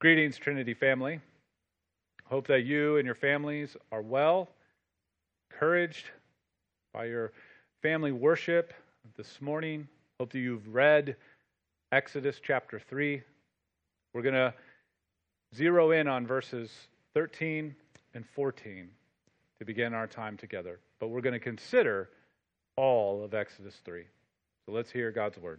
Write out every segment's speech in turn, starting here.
Greetings, Trinity family. Hope that you and your families are well, encouraged by your family worship this morning. Hope that you've read Exodus chapter 3. We're going to zero in on verses 13 and 14 to begin our time together, but we're going to consider all of Exodus 3. So let's hear God's word.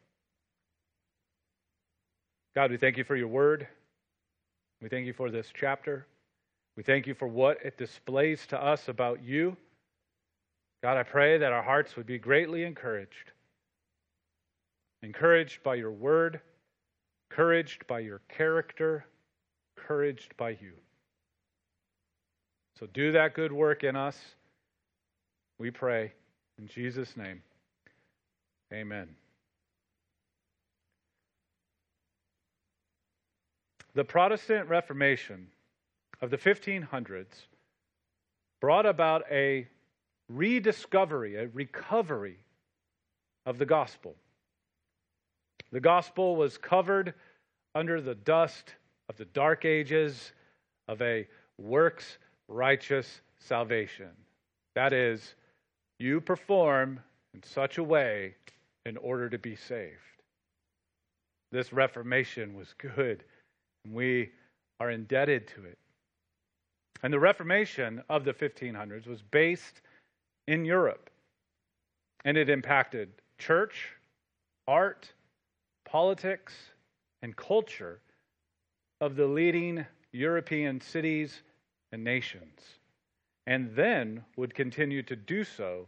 God, we thank you for your word. We thank you for this chapter. We thank you for what it displays to us about you. God, I pray that our hearts would be greatly encouraged. Encouraged by your word, encouraged by your character, encouraged by you. So do that good work in us. We pray in Jesus' name. Amen. The Protestant Reformation of the 1500s brought about a rediscovery, a recovery of the gospel. The gospel was covered under the dust of the dark ages of a works righteous salvation. That is, you perform in such a way in order to be saved. This Reformation was good we are indebted to it. And the Reformation of the 1500s was based in Europe. And it impacted church, art, politics, and culture of the leading European cities and nations, and then would continue to do so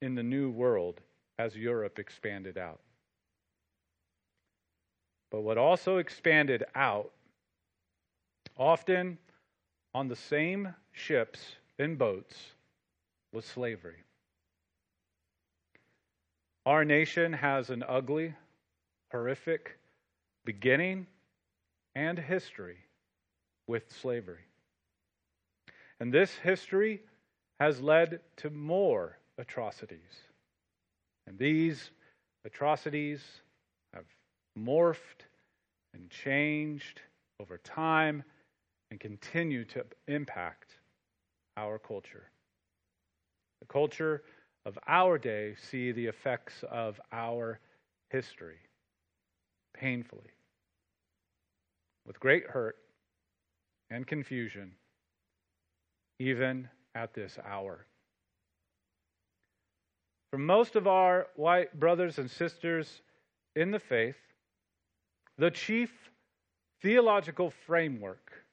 in the New World as Europe expanded out. But what also expanded out Often on the same ships and boats was slavery. Our nation has an ugly, horrific beginning and history with slavery. And this history has led to more atrocities. And these atrocities have morphed and changed over time and continue to impact our culture. The culture of our day see the effects of our history painfully, with great hurt and confusion, even at this hour. For most of our white brothers and sisters in the faith, the chief theological framework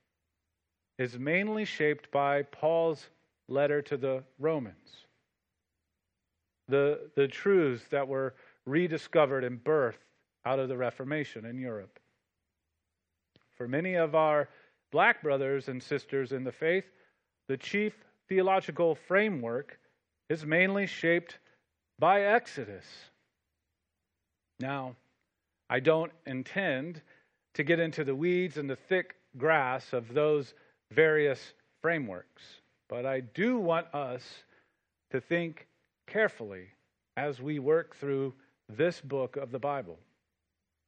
is mainly shaped by Paul's letter to the Romans. The, the truths that were rediscovered and birthed out of the Reformation in Europe. For many of our black brothers and sisters in the faith, the chief theological framework is mainly shaped by Exodus. Now, I don't intend to get into the weeds and the thick grass of those various frameworks. But I do want us to think carefully as we work through this book of the Bible.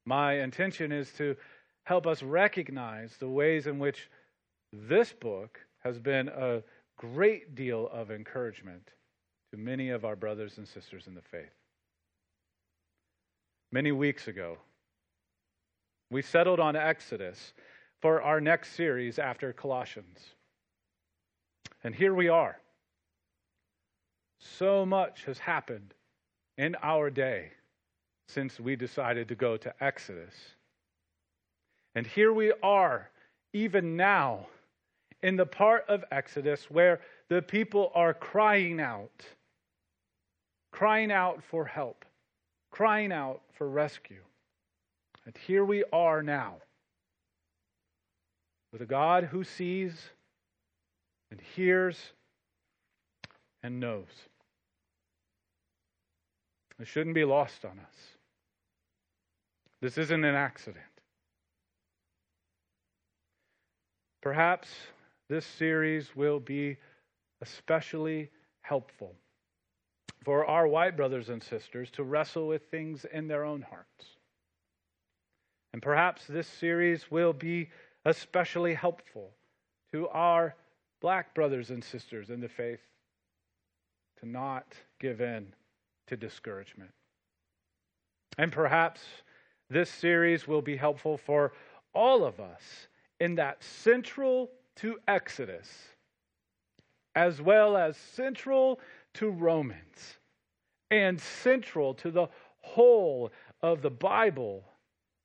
My intention is to help us recognize the ways in which this book has been a great deal of encouragement to many of our brothers and sisters in the faith. Many weeks ago, we settled on Exodus for our next series after Colossians. And here we are. So much has happened in our day since we decided to go to Exodus. And here we are, even now, in the part of Exodus where the people are crying out, crying out for help, crying out for rescue. And here we are now with a God who sees and hears and knows. It shouldn't be lost on us. This isn't an accident. Perhaps this series will be especially helpful for our white brothers and sisters to wrestle with things in their own hearts. And perhaps this series will be especially helpful to our black brothers and sisters in the faith to not give in to discouragement. And perhaps this series will be helpful for all of us in that central to Exodus, as well as central to Romans, and central to the whole of the Bible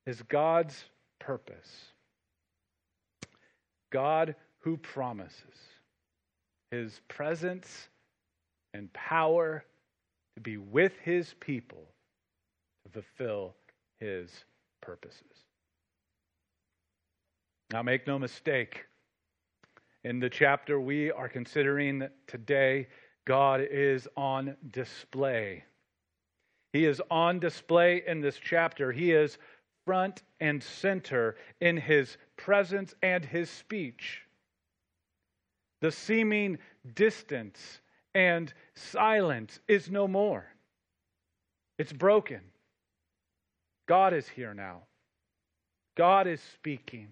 is God's purpose. God who promises his presence and power to be with his people to fulfill his purposes. Now, make no mistake, in the chapter we are considering today, God is on display. He is on display in this chapter. He is front and center in his presence and his speech. The seeming distance and silence is no more. It's broken. God is here now. God is speaking,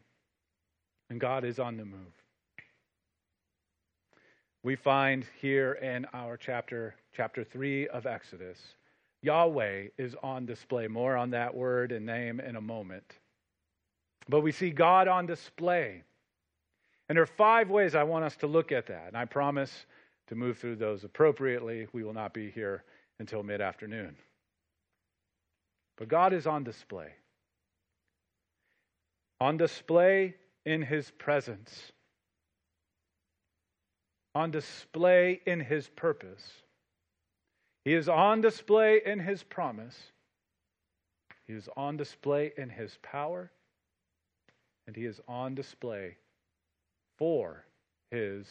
and God is on the move. We find here in our chapter, chapter 3 of Exodus, Yahweh is on display. More on that word and name in a moment. But we see God on display. And there are five ways I want us to look at that. And I promise to move through those appropriately. We will not be here until mid afternoon. But God is on display. On display in his presence. On display in his purpose. He is on display in his promise. He is on display in his power. And he is on display for his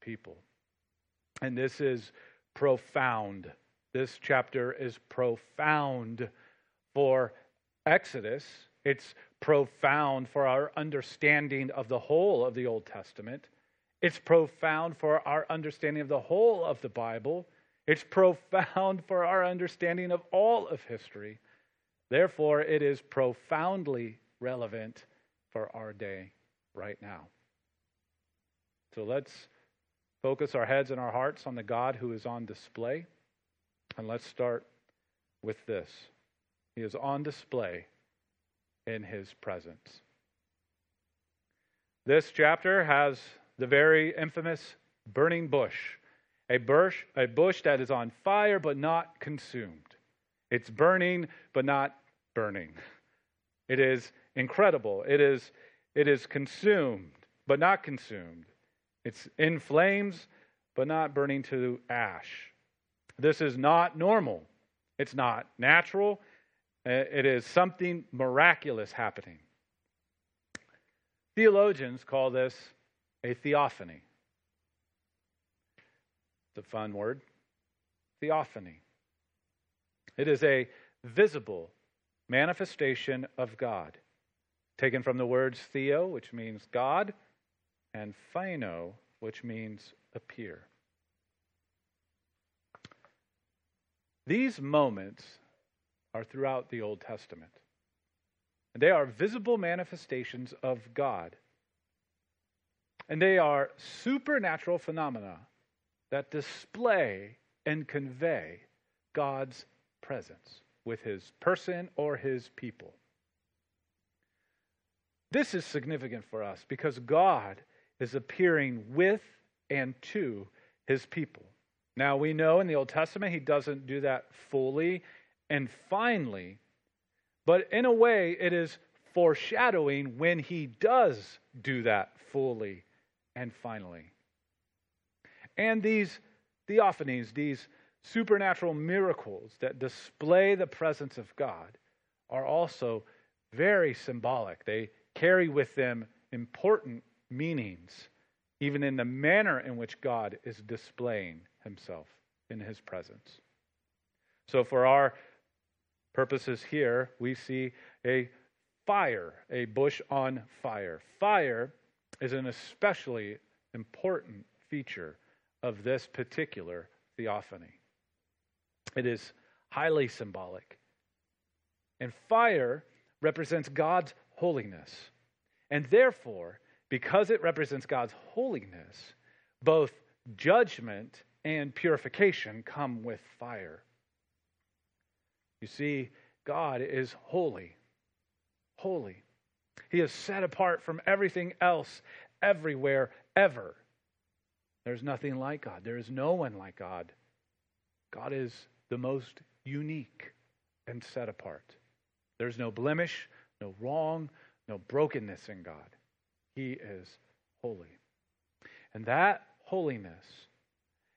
people. And this is profound. This chapter is profound for Exodus. It's profound for our understanding of the whole of the Old Testament. It's profound for our understanding of the whole of the Bible. It's profound for our understanding of all of history. Therefore, it is profoundly relevant for our day right now. So let's focus our heads and our hearts on the God who is on display. And let's start with this He is on display in His presence. This chapter has the very infamous burning bush, a bush, a bush that is on fire but not consumed. It's burning but not burning. It is incredible. It is, it is consumed but not consumed. It's in flames, but not burning to ash. This is not normal. It's not natural. Uh, it is something miraculous happening. Theologians call this a theophany. A fun word. Theophany. It is a visible manifestation of God, taken from the words theo, which means God, and phino, which means appear. These moments are throughout the Old Testament. And they are visible manifestations of God. And they are supernatural phenomena that display and convey God's presence with his person or his people. This is significant for us because God is appearing with and to his people. Now, we know in the Old Testament he doesn't do that fully and finally, but in a way, it is foreshadowing when he does do that fully and finally. And these theophanies, these supernatural miracles that display the presence of God are also very symbolic. They carry with them important meanings, even in the manner in which God is displaying himself in his presence. So, for our purposes here, we see a fire, a bush on fire. Fire is an especially important feature of this particular theophany. It is highly symbolic. And fire represents God's holiness. And therefore, because it represents God's holiness, both judgment and purification come with fire. You see, God is holy. Holy. He is set apart from everything else, everywhere, ever. There's nothing like God. There is no one like God. God is the most unique and set apart. There's no blemish, no wrong, no brokenness in God. He is holy. And that holiness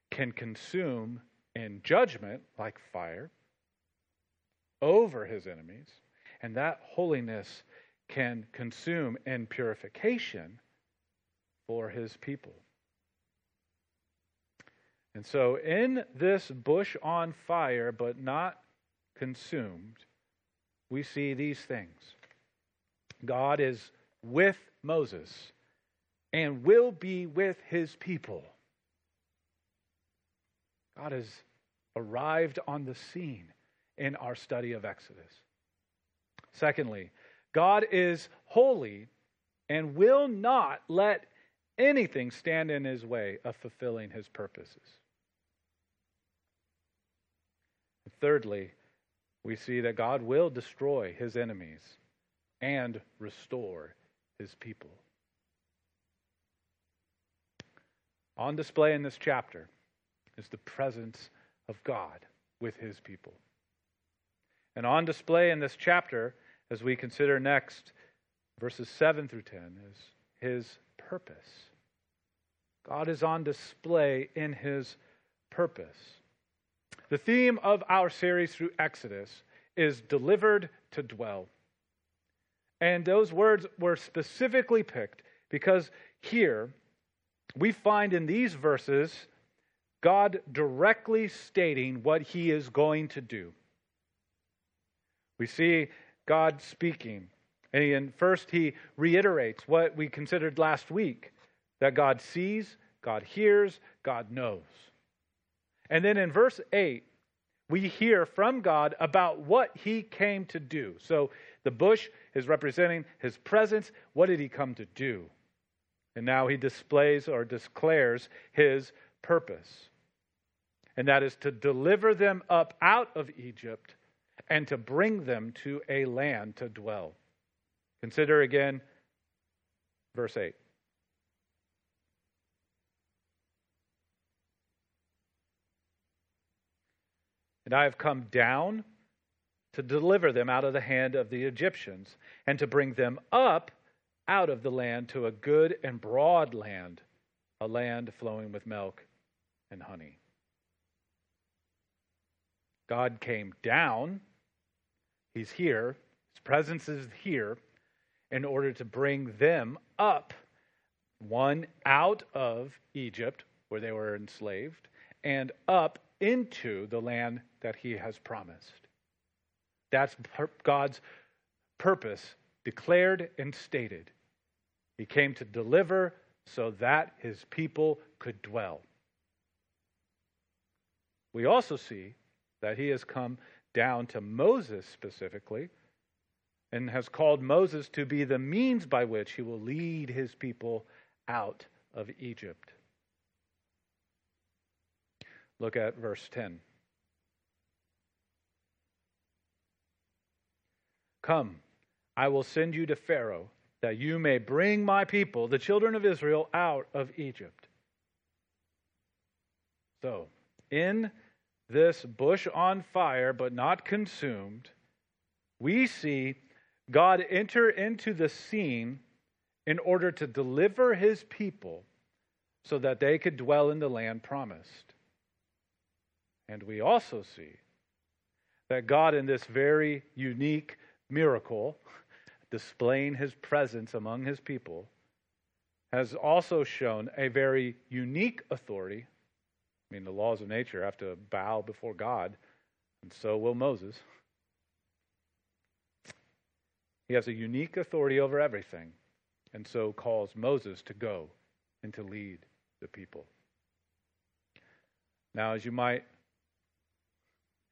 can consume in judgment like fire over his enemies, and that holiness can consume in purification for his people. And so, in this bush on fire, but not consumed, we see these things. God is with Moses and will be with his people. God has arrived on the scene in our study of Exodus. Secondly, God is holy and will not let anything stand in his way of fulfilling his purposes. Thirdly, we see that God will destroy his enemies and restore his people. On display in this chapter is the presence of God with his people. And on display in this chapter, as we consider next verses 7 through 10, is his purpose. God is on display in his purpose. The theme of our series through Exodus is delivered to dwell. And those words were specifically picked because here we find in these verses God directly stating what he is going to do. We see God speaking. And first, he reiterates what we considered last week that God sees, God hears, God knows. And then in verse 8, we hear from God about what he came to do. So the bush is representing his presence. What did he come to do? And now he displays or declares his purpose. And that is to deliver them up out of Egypt and to bring them to a land to dwell. Consider again verse 8. And I have come down to deliver them out of the hand of the Egyptians and to bring them up out of the land to a good and broad land, a land flowing with milk and honey. God came down He's here, His presence is here in order to bring them up, one out of Egypt, where they were enslaved, and up into the land that He has promised. That's God's purpose, declared and stated. He came to deliver so that His people could dwell. We also see that He has come down to Moses specifically and has called Moses to be the means by which he will lead his people out of Egypt. Look at verse 10. Come, I will send you to Pharaoh, that you may bring my people, the children of Israel, out of Egypt. So, in this bush on fire but not consumed, we see God enter into the scene in order to deliver his people so that they could dwell in the land promised. And we also see that God, in this very unique miracle, displaying his presence among his people, has also shown a very unique authority. I mean, the laws of nature have to bow before God, and so will Moses. He has a unique authority over everything, and so calls Moses to go and to lead the people. Now, as you might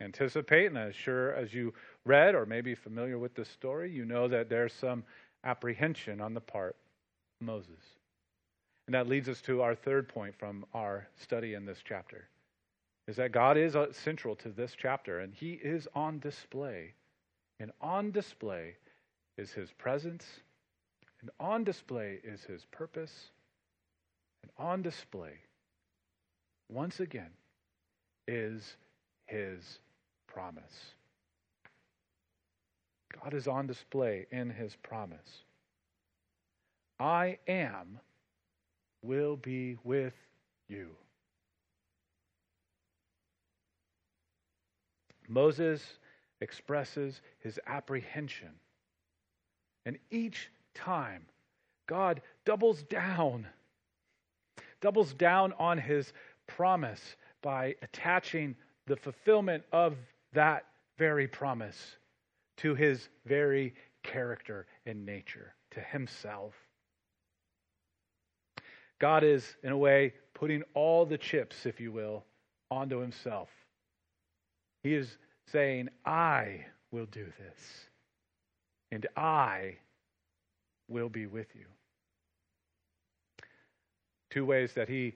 anticipate, and as sure as you read or maybe familiar with this story, you know that there's some apprehension on the part of Moses. And that leads us to our third point from our study in this chapter is that God is uh, central to this chapter and he is on display. And on display is his presence, and on display is his purpose, and on display, once again, is his promise. God is on display in his promise. I am will be with you. Moses expresses his apprehension. And each time, God doubles down, doubles down on his promise by attaching the fulfillment of that very promise to his very character and nature, to himself. God is, in a way, putting all the chips, if you will, onto himself. He is saying, I will do this, and I will be with you. Two ways that he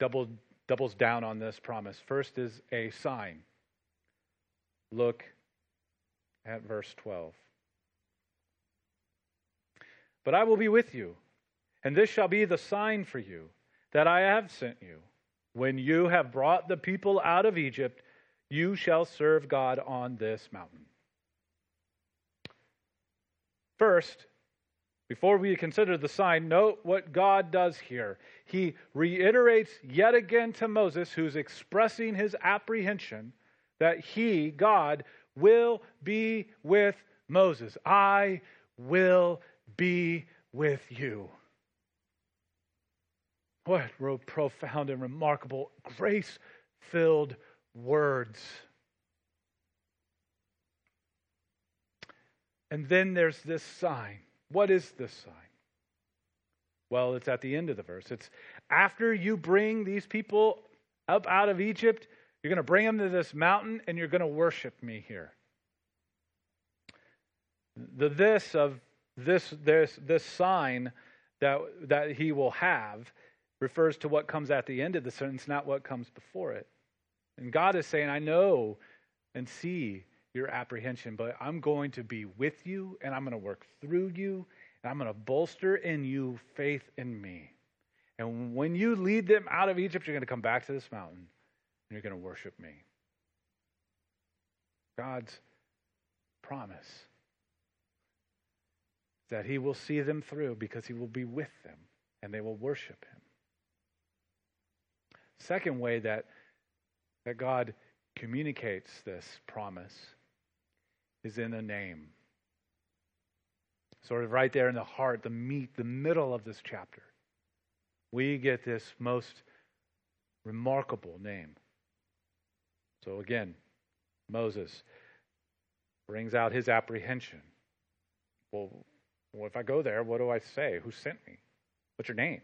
doubled, doubles down on this promise. First is a sign. Look at verse 12. But I will be with you, and this shall be the sign for you that I have sent you. When you have brought the people out of Egypt, you shall serve God on this mountain. First, before we consider the sign, note what God does here. He reiterates yet again to Moses, who's expressing his apprehension, that he, God, will be with Moses. I will be with you. What profound and remarkable, grace filled words. And then there's this sign. What is this sign? Well, it's at the end of the verse. It's after you bring these people up out of Egypt, you're going to bring them to this mountain and you're going to worship me here. The this of this this this sign that that he will have refers to what comes at the end of the sentence, not what comes before it. And God is saying, I know and see your apprehension, but I'm going to be with you and I'm going to work through you and I'm going to bolster in you faith in me. And when you lead them out of Egypt, you're going to come back to this mountain you're going to worship me. God's promise that he will see them through because he will be with them and they will worship him. Second way that that God communicates this promise is in a name. Sort of right there in the heart, the meat, the middle of this chapter. We get this most remarkable name. So again, Moses brings out his apprehension. Well, well, if I go there, what do I say? Who sent me? What's your name?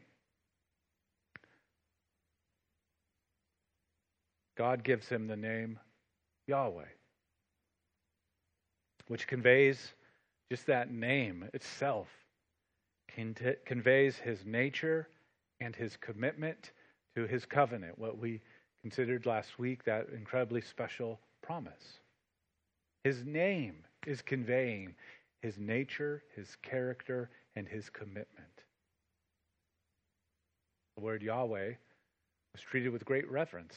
God gives him the name Yahweh, which conveys just that name itself, conveys his nature and his commitment to his covenant, what we considered last week, that incredibly special promise. His name is conveying his nature, his character, and his commitment. The word Yahweh was treated with great reverence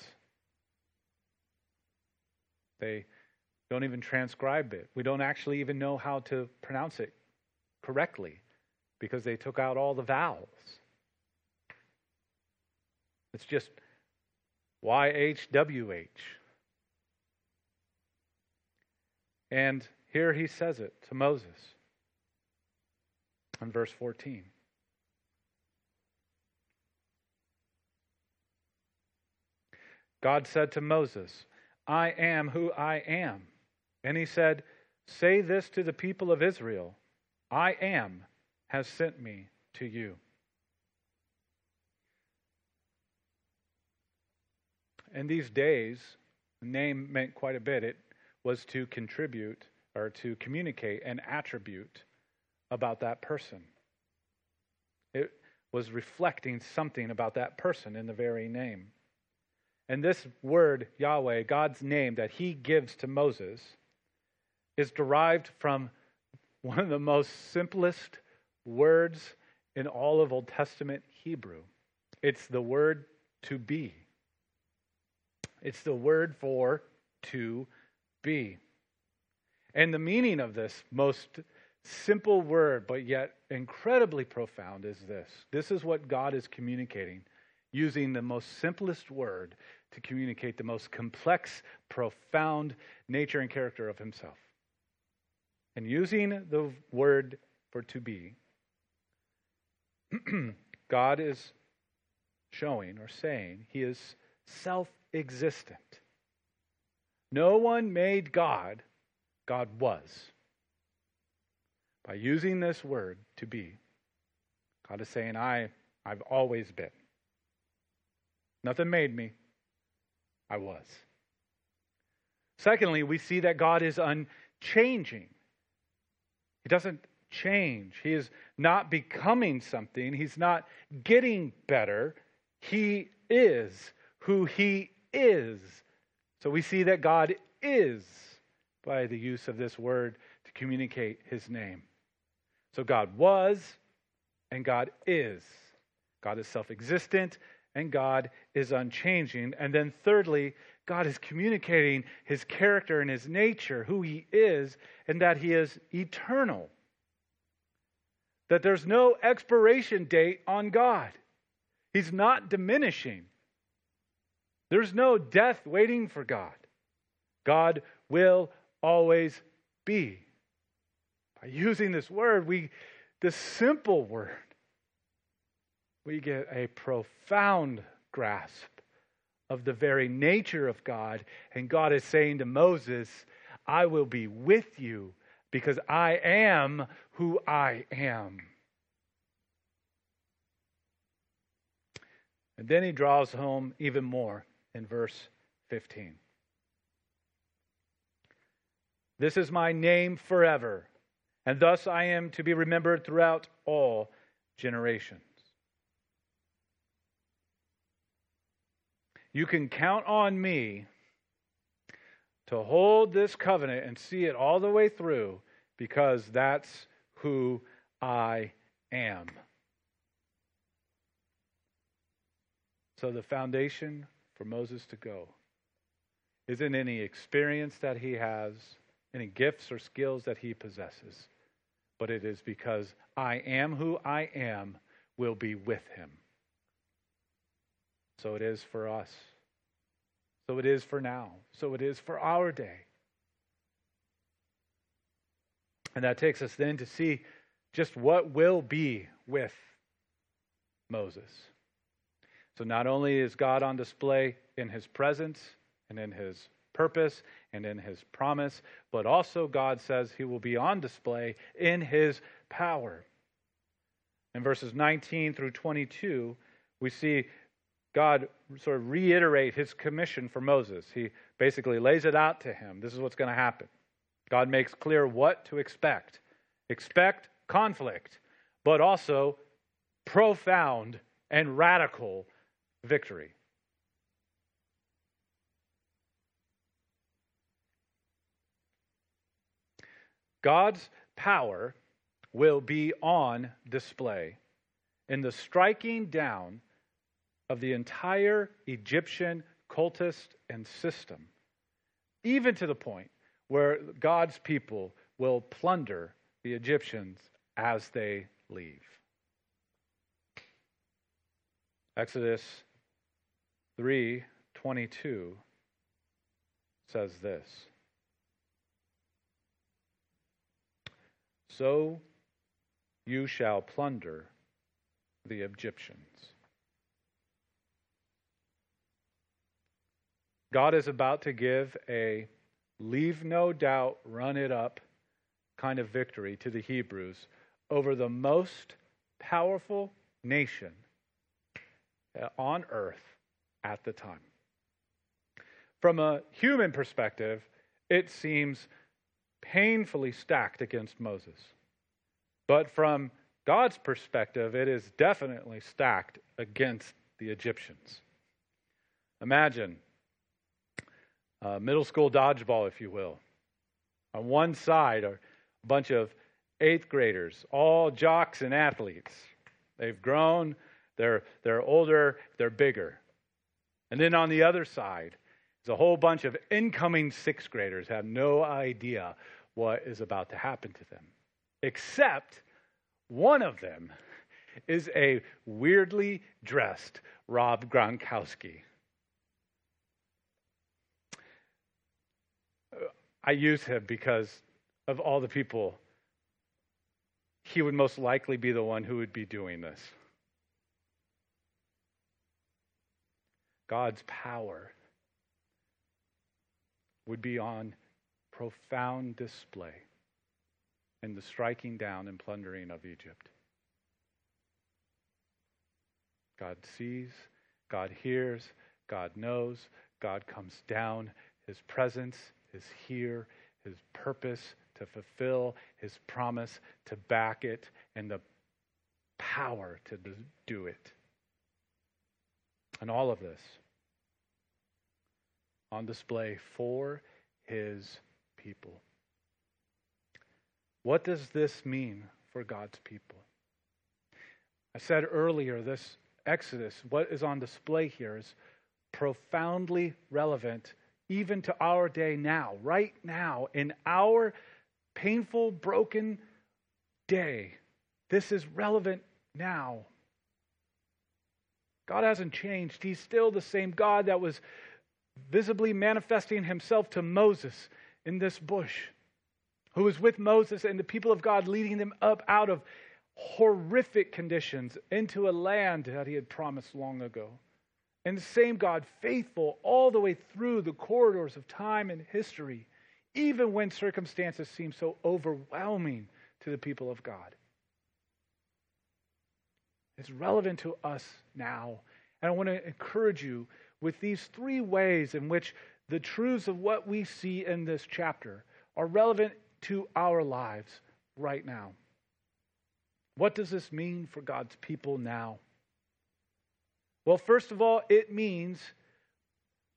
they don't even transcribe it. We don't actually even know how to pronounce it correctly because they took out all the vowels. It's just YHWH. And here he says it to Moses in verse 14. God said to Moses, I am who I am. And he said, Say this to the people of Israel I am has sent me to you. In these days, name meant quite a bit. It was to contribute or to communicate an attribute about that person. It was reflecting something about that person in the very name. And this word, Yahweh, God's name that he gives to Moses, is derived from one of the most simplest words in all of Old Testament Hebrew. It's the word to be. It's the word for to be. And the meaning of this most simple word, but yet incredibly profound, is this. This is what God is communicating using the most simplest word to communicate the most complex, profound nature and character of himself. And using the word for to be, God is showing or saying he is self existent. No one made God, God was. By using this word to be, God is saying, I, I've always been. Nothing made me. I was. Secondly, we see that God is unchanging. He doesn't change. He is not becoming something. He's not getting better. He is who He is. So we see that God is by the use of this word to communicate His name. So God was and God is. God is self existent and God is unchanging. And then, thirdly, God is communicating his character and his nature, who he is, and that he is eternal. That there's no expiration date on God. He's not diminishing. There's no death waiting for God. God will always be. By using this word, we, this simple word, we get a profound grasp of the very nature of God. And God is saying to Moses, I will be with you because I am who I am. And then he draws home even more in verse 15. This is my name forever, and thus I am to be remembered throughout all generations. You can count on me to hold this covenant and see it all the way through because that's who I am. So, the foundation for Moses to go isn't any experience that he has, any gifts or skills that he possesses, but it is because I am who I am will be with him. So it is for us. So it is for now. So it is for our day. And that takes us then to see just what will be with Moses. So not only is God on display in his presence and in his purpose and in his promise, but also God says he will be on display in his power. In verses 19 through 22, we see God sort of reiterate his commission for Moses. He basically lays it out to him. This is what's going to happen. God makes clear what to expect. Expect conflict, but also profound and radical victory. God's power will be on display in the striking down of the entire Egyptian cultist and system, even to the point where God's people will plunder the Egyptians as they leave. Exodus 3:22 says this. so you shall plunder the Egyptians. God is about to give a leave no doubt, run it up kind of victory to the Hebrews over the most powerful nation on earth at the time. From a human perspective, it seems painfully stacked against Moses. But from God's perspective, it is definitely stacked against the Egyptians. Imagine a middle school dodgeball, if you will. On one side are a bunch of eighth graders, all jocks and athletes. They've grown, they're, they're older, they're bigger. And then on the other side is a whole bunch of incoming sixth graders have no idea what is about to happen to them, except one of them is a weirdly dressed Rob Gronkowski. I use him because of all the people, he would most likely be the one who would be doing this. God's power would be on profound display in the striking down and plundering of Egypt. God sees, God hears, God knows, God comes down. His presence is here, His purpose to fulfill His promise, to back it, and the power to do it. And all of this on display for His people. What does this mean for God's people? I said earlier, this Exodus, what is on display here, is profoundly relevant even to our day now, right now, in our painful, broken day. This is relevant now. God hasn't changed. He's still the same God that was visibly manifesting himself to Moses in this bush, who was with Moses and the people of God, leading them up out of horrific conditions into a land that he had promised long ago. And the same God, faithful all the way through the corridors of time and history, even when circumstances seem so overwhelming to the people of God. It's relevant to us now. And I want to encourage you with these three ways in which the truths of what we see in this chapter are relevant to our lives right now. What does this mean for God's people now? Well, first of all, it means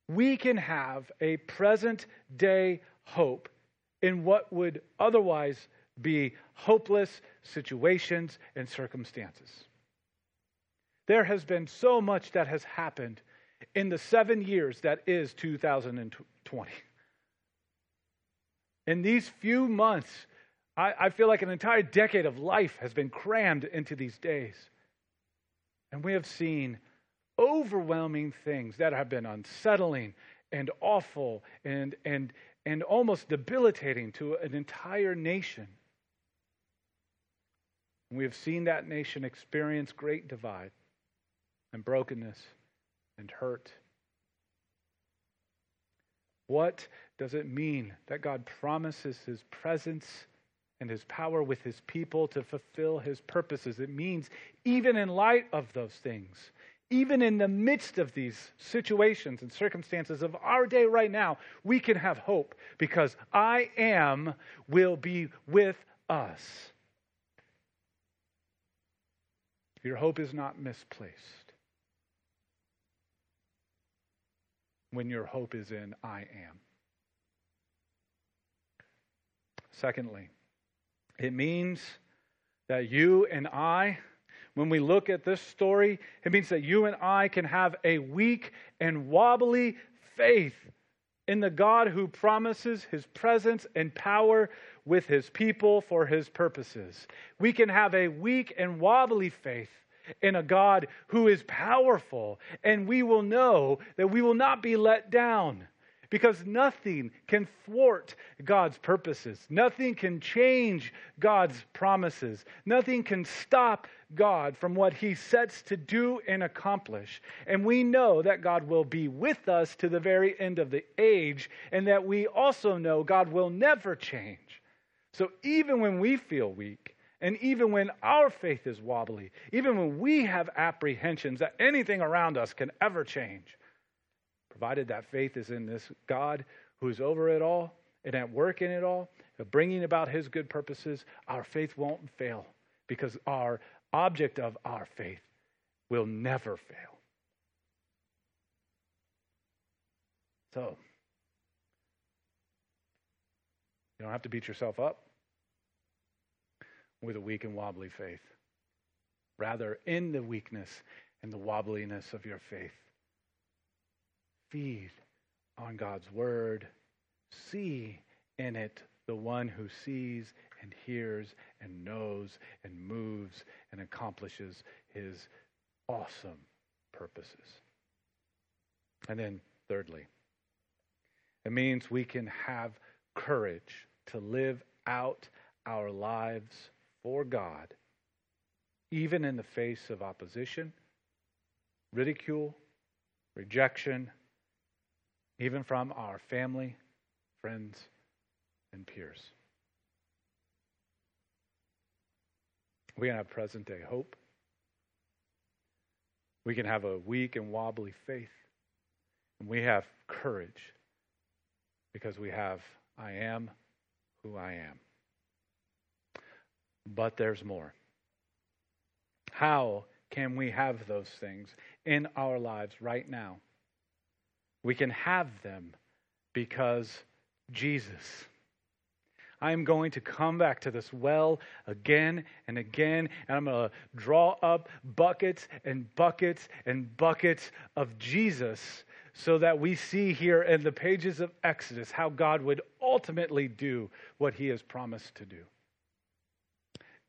we can have a present day hope in what would otherwise be hopeless situations and circumstances. There has been so much that has happened in the seven years that is 2020. In these few months, I, I, feel like an entire decade of life has been crammed into these days. And we have seen overwhelming things that have been unsettling and awful and, and, and almost debilitating to an entire nation. We have seen that nation experience great divide and brokenness and hurt. What does it mean that God promises his presence and his power with his people to fulfill his purposes? It means, even in light of those things, even in the midst of these situations and circumstances of our day right now, we can have hope because I am will be with us. Your hope is not misplaced. When your hope is in I am. Secondly, it means that you and I, when we look at this story, it means that you and I can have a weak and wobbly faith in the God who promises his presence and power with his people for his purposes. We can have a weak and wobbly faith in a God who is powerful, and we will know that we will not be let down. because nothing can thwart God's purposes. Nothing can change God's promises. Nothing can stop God from what he sets to do and accomplish. And we know that God will be with us to the very end of the age, and that we also know God will never change. So even when we feel weak, and even when our faith is wobbly, even when we have apprehensions that anything around us can ever change, provided that faith is in this God who's over it all and at work in it all, bringing about his good purposes, our faith won't fail because our object of our faith will never fail. So, you don't have to beat yourself up with a weak and wobbly faith. Rather, in the weakness and the wobbliness of your faith, feed on God's word, see in it the one who sees and hears and knows and moves and accomplishes his awesome purposes. And then, thirdly, it means we can have courage to live out our lives for God, even in the face of opposition, ridicule, rejection, even from our family, friends, and peers. We can have present day hope. We can have a weak and wobbly faith. And we have courage because we have I am who I am. But there's more. How can we have those things in our lives right now? We can have them because Jesus. I am going to come back to this well again and again, and I'm going to draw up buckets and buckets and buckets of Jesus so that we see here in the pages of Exodus how God would ultimately do what he has promised to do.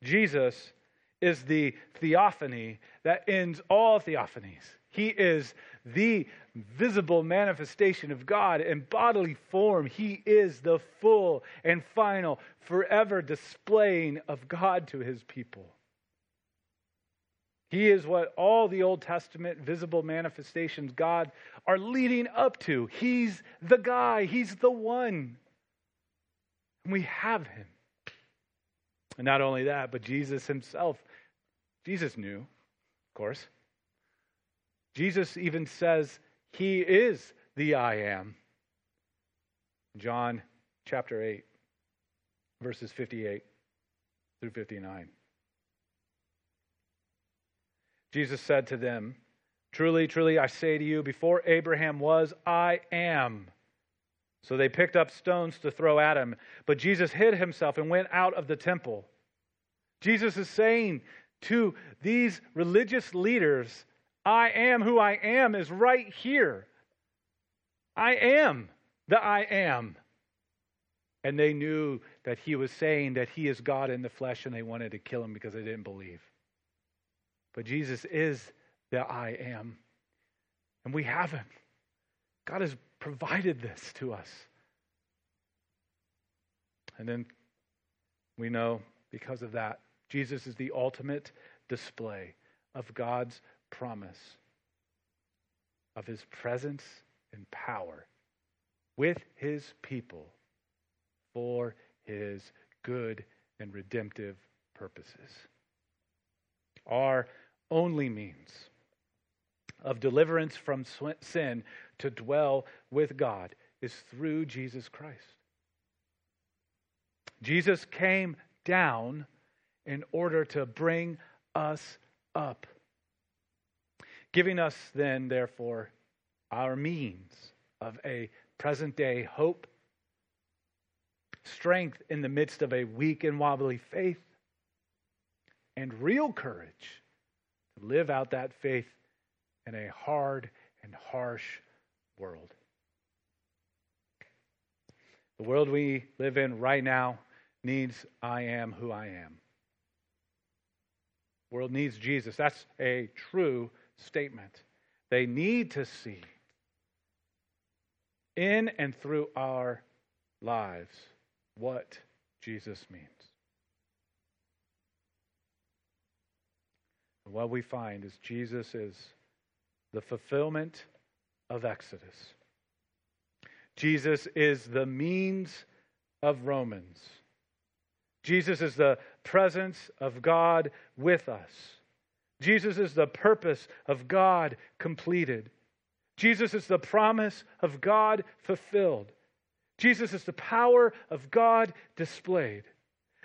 Jesus is the theophany that ends all theophanies. He is the visible manifestation of God in bodily form. He is the full and final, forever displaying of God to his people. He is what all the Old Testament visible manifestations God are leading up to. He's the guy, he's the one. And we have him. And not only that, but Jesus himself, Jesus knew, of course. Jesus even says he is the I am. John chapter 8, verses 58 through 59. Jesus said to them, Truly, truly, I say to you, before Abraham was, I am. So they picked up stones to throw at him. But Jesus hid himself and went out of the temple. Jesus is saying to these religious leaders, I am who I am is right here. I am the I am. And they knew that he was saying that he is God in the flesh and they wanted to kill him because they didn't believe. But Jesus is the I am. And we have him. God has provided this to us. And then we know because of that, Jesus is the ultimate display of God's promise of his presence and power with his people for his good and redemptive purposes. Our only means of deliverance from sin to dwell with God is through Jesus Christ. Jesus came down in order to bring us up, giving us then, therefore, our means of a present day hope, strength in the midst of a weak and wobbly faith, and real courage to live out that faith in a hard and harsh world. The world we live in right now needs I am who I am. The world needs Jesus. That's a true statement. They need to see in and through our lives what Jesus means. And what we find is Jesus is the fulfillment of Exodus. Jesus is the means of Romans. Jesus is the presence of God with us. Jesus is the purpose of God completed. Jesus is the promise of God fulfilled. Jesus is the power of God displayed.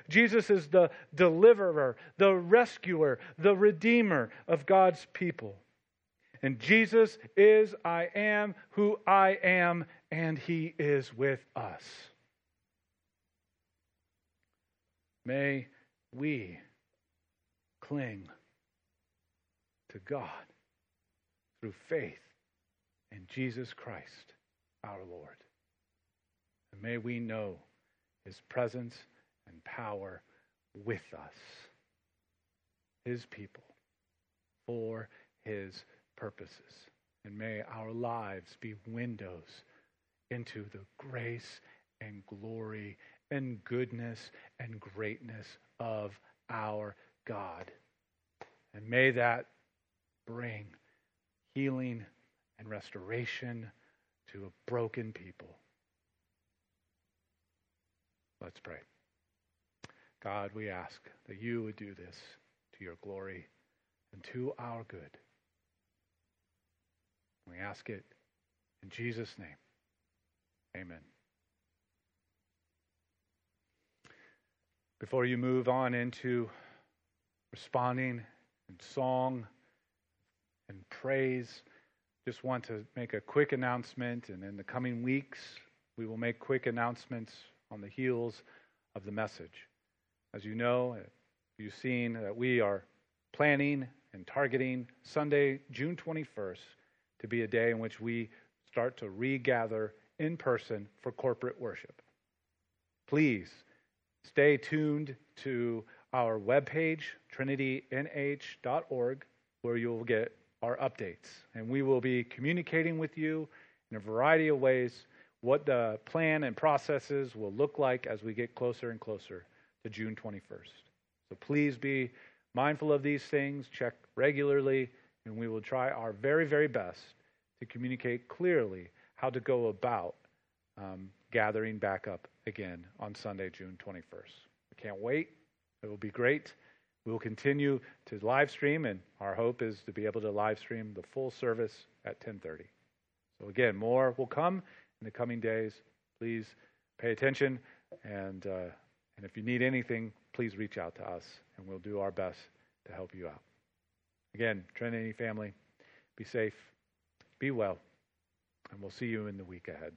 Jesus is the deliverer, the rescuer, the redeemer of God's people. And Jesus is I am who I am, and he is with us. May we cling to God through faith in Jesus Christ our Lord. And may we know his presence and power with us, his people, for his purposes. And may our lives be windows into the grace and glory and goodness and greatness of our God. And may that bring healing and restoration to a broken people. Let's pray. God, we ask that you would do this to your glory and to our good. We ask it in Jesus' name. Amen. Before you move on into responding in song and praise, just want to make a quick announcement. And in the coming weeks, we will make quick announcements on the heels of the message. As you know, you've seen that we are planning and targeting Sunday, June 21st, to be a day in which we start to regather in person for corporate worship. Please stay tuned to our webpage, trinitynh.org, where you'll get our updates. And we will be communicating with you in a variety of ways what the plan and processes will look like as we get closer and closer to June 21st. So please be mindful of these things, check regularly, and we will try our very, very best to communicate clearly how to go about um, gathering back up again on Sunday, June 21st. I can't wait. It will be great. We will continue to live stream, and our hope is to be able to live stream the full service at 10:30. So again, more will come in the coming days. Please pay attention, and uh, and if you need anything, please reach out to us, and we'll do our best to help you out. Again, Trinity family, be safe, be well, and we'll see you in the week ahead.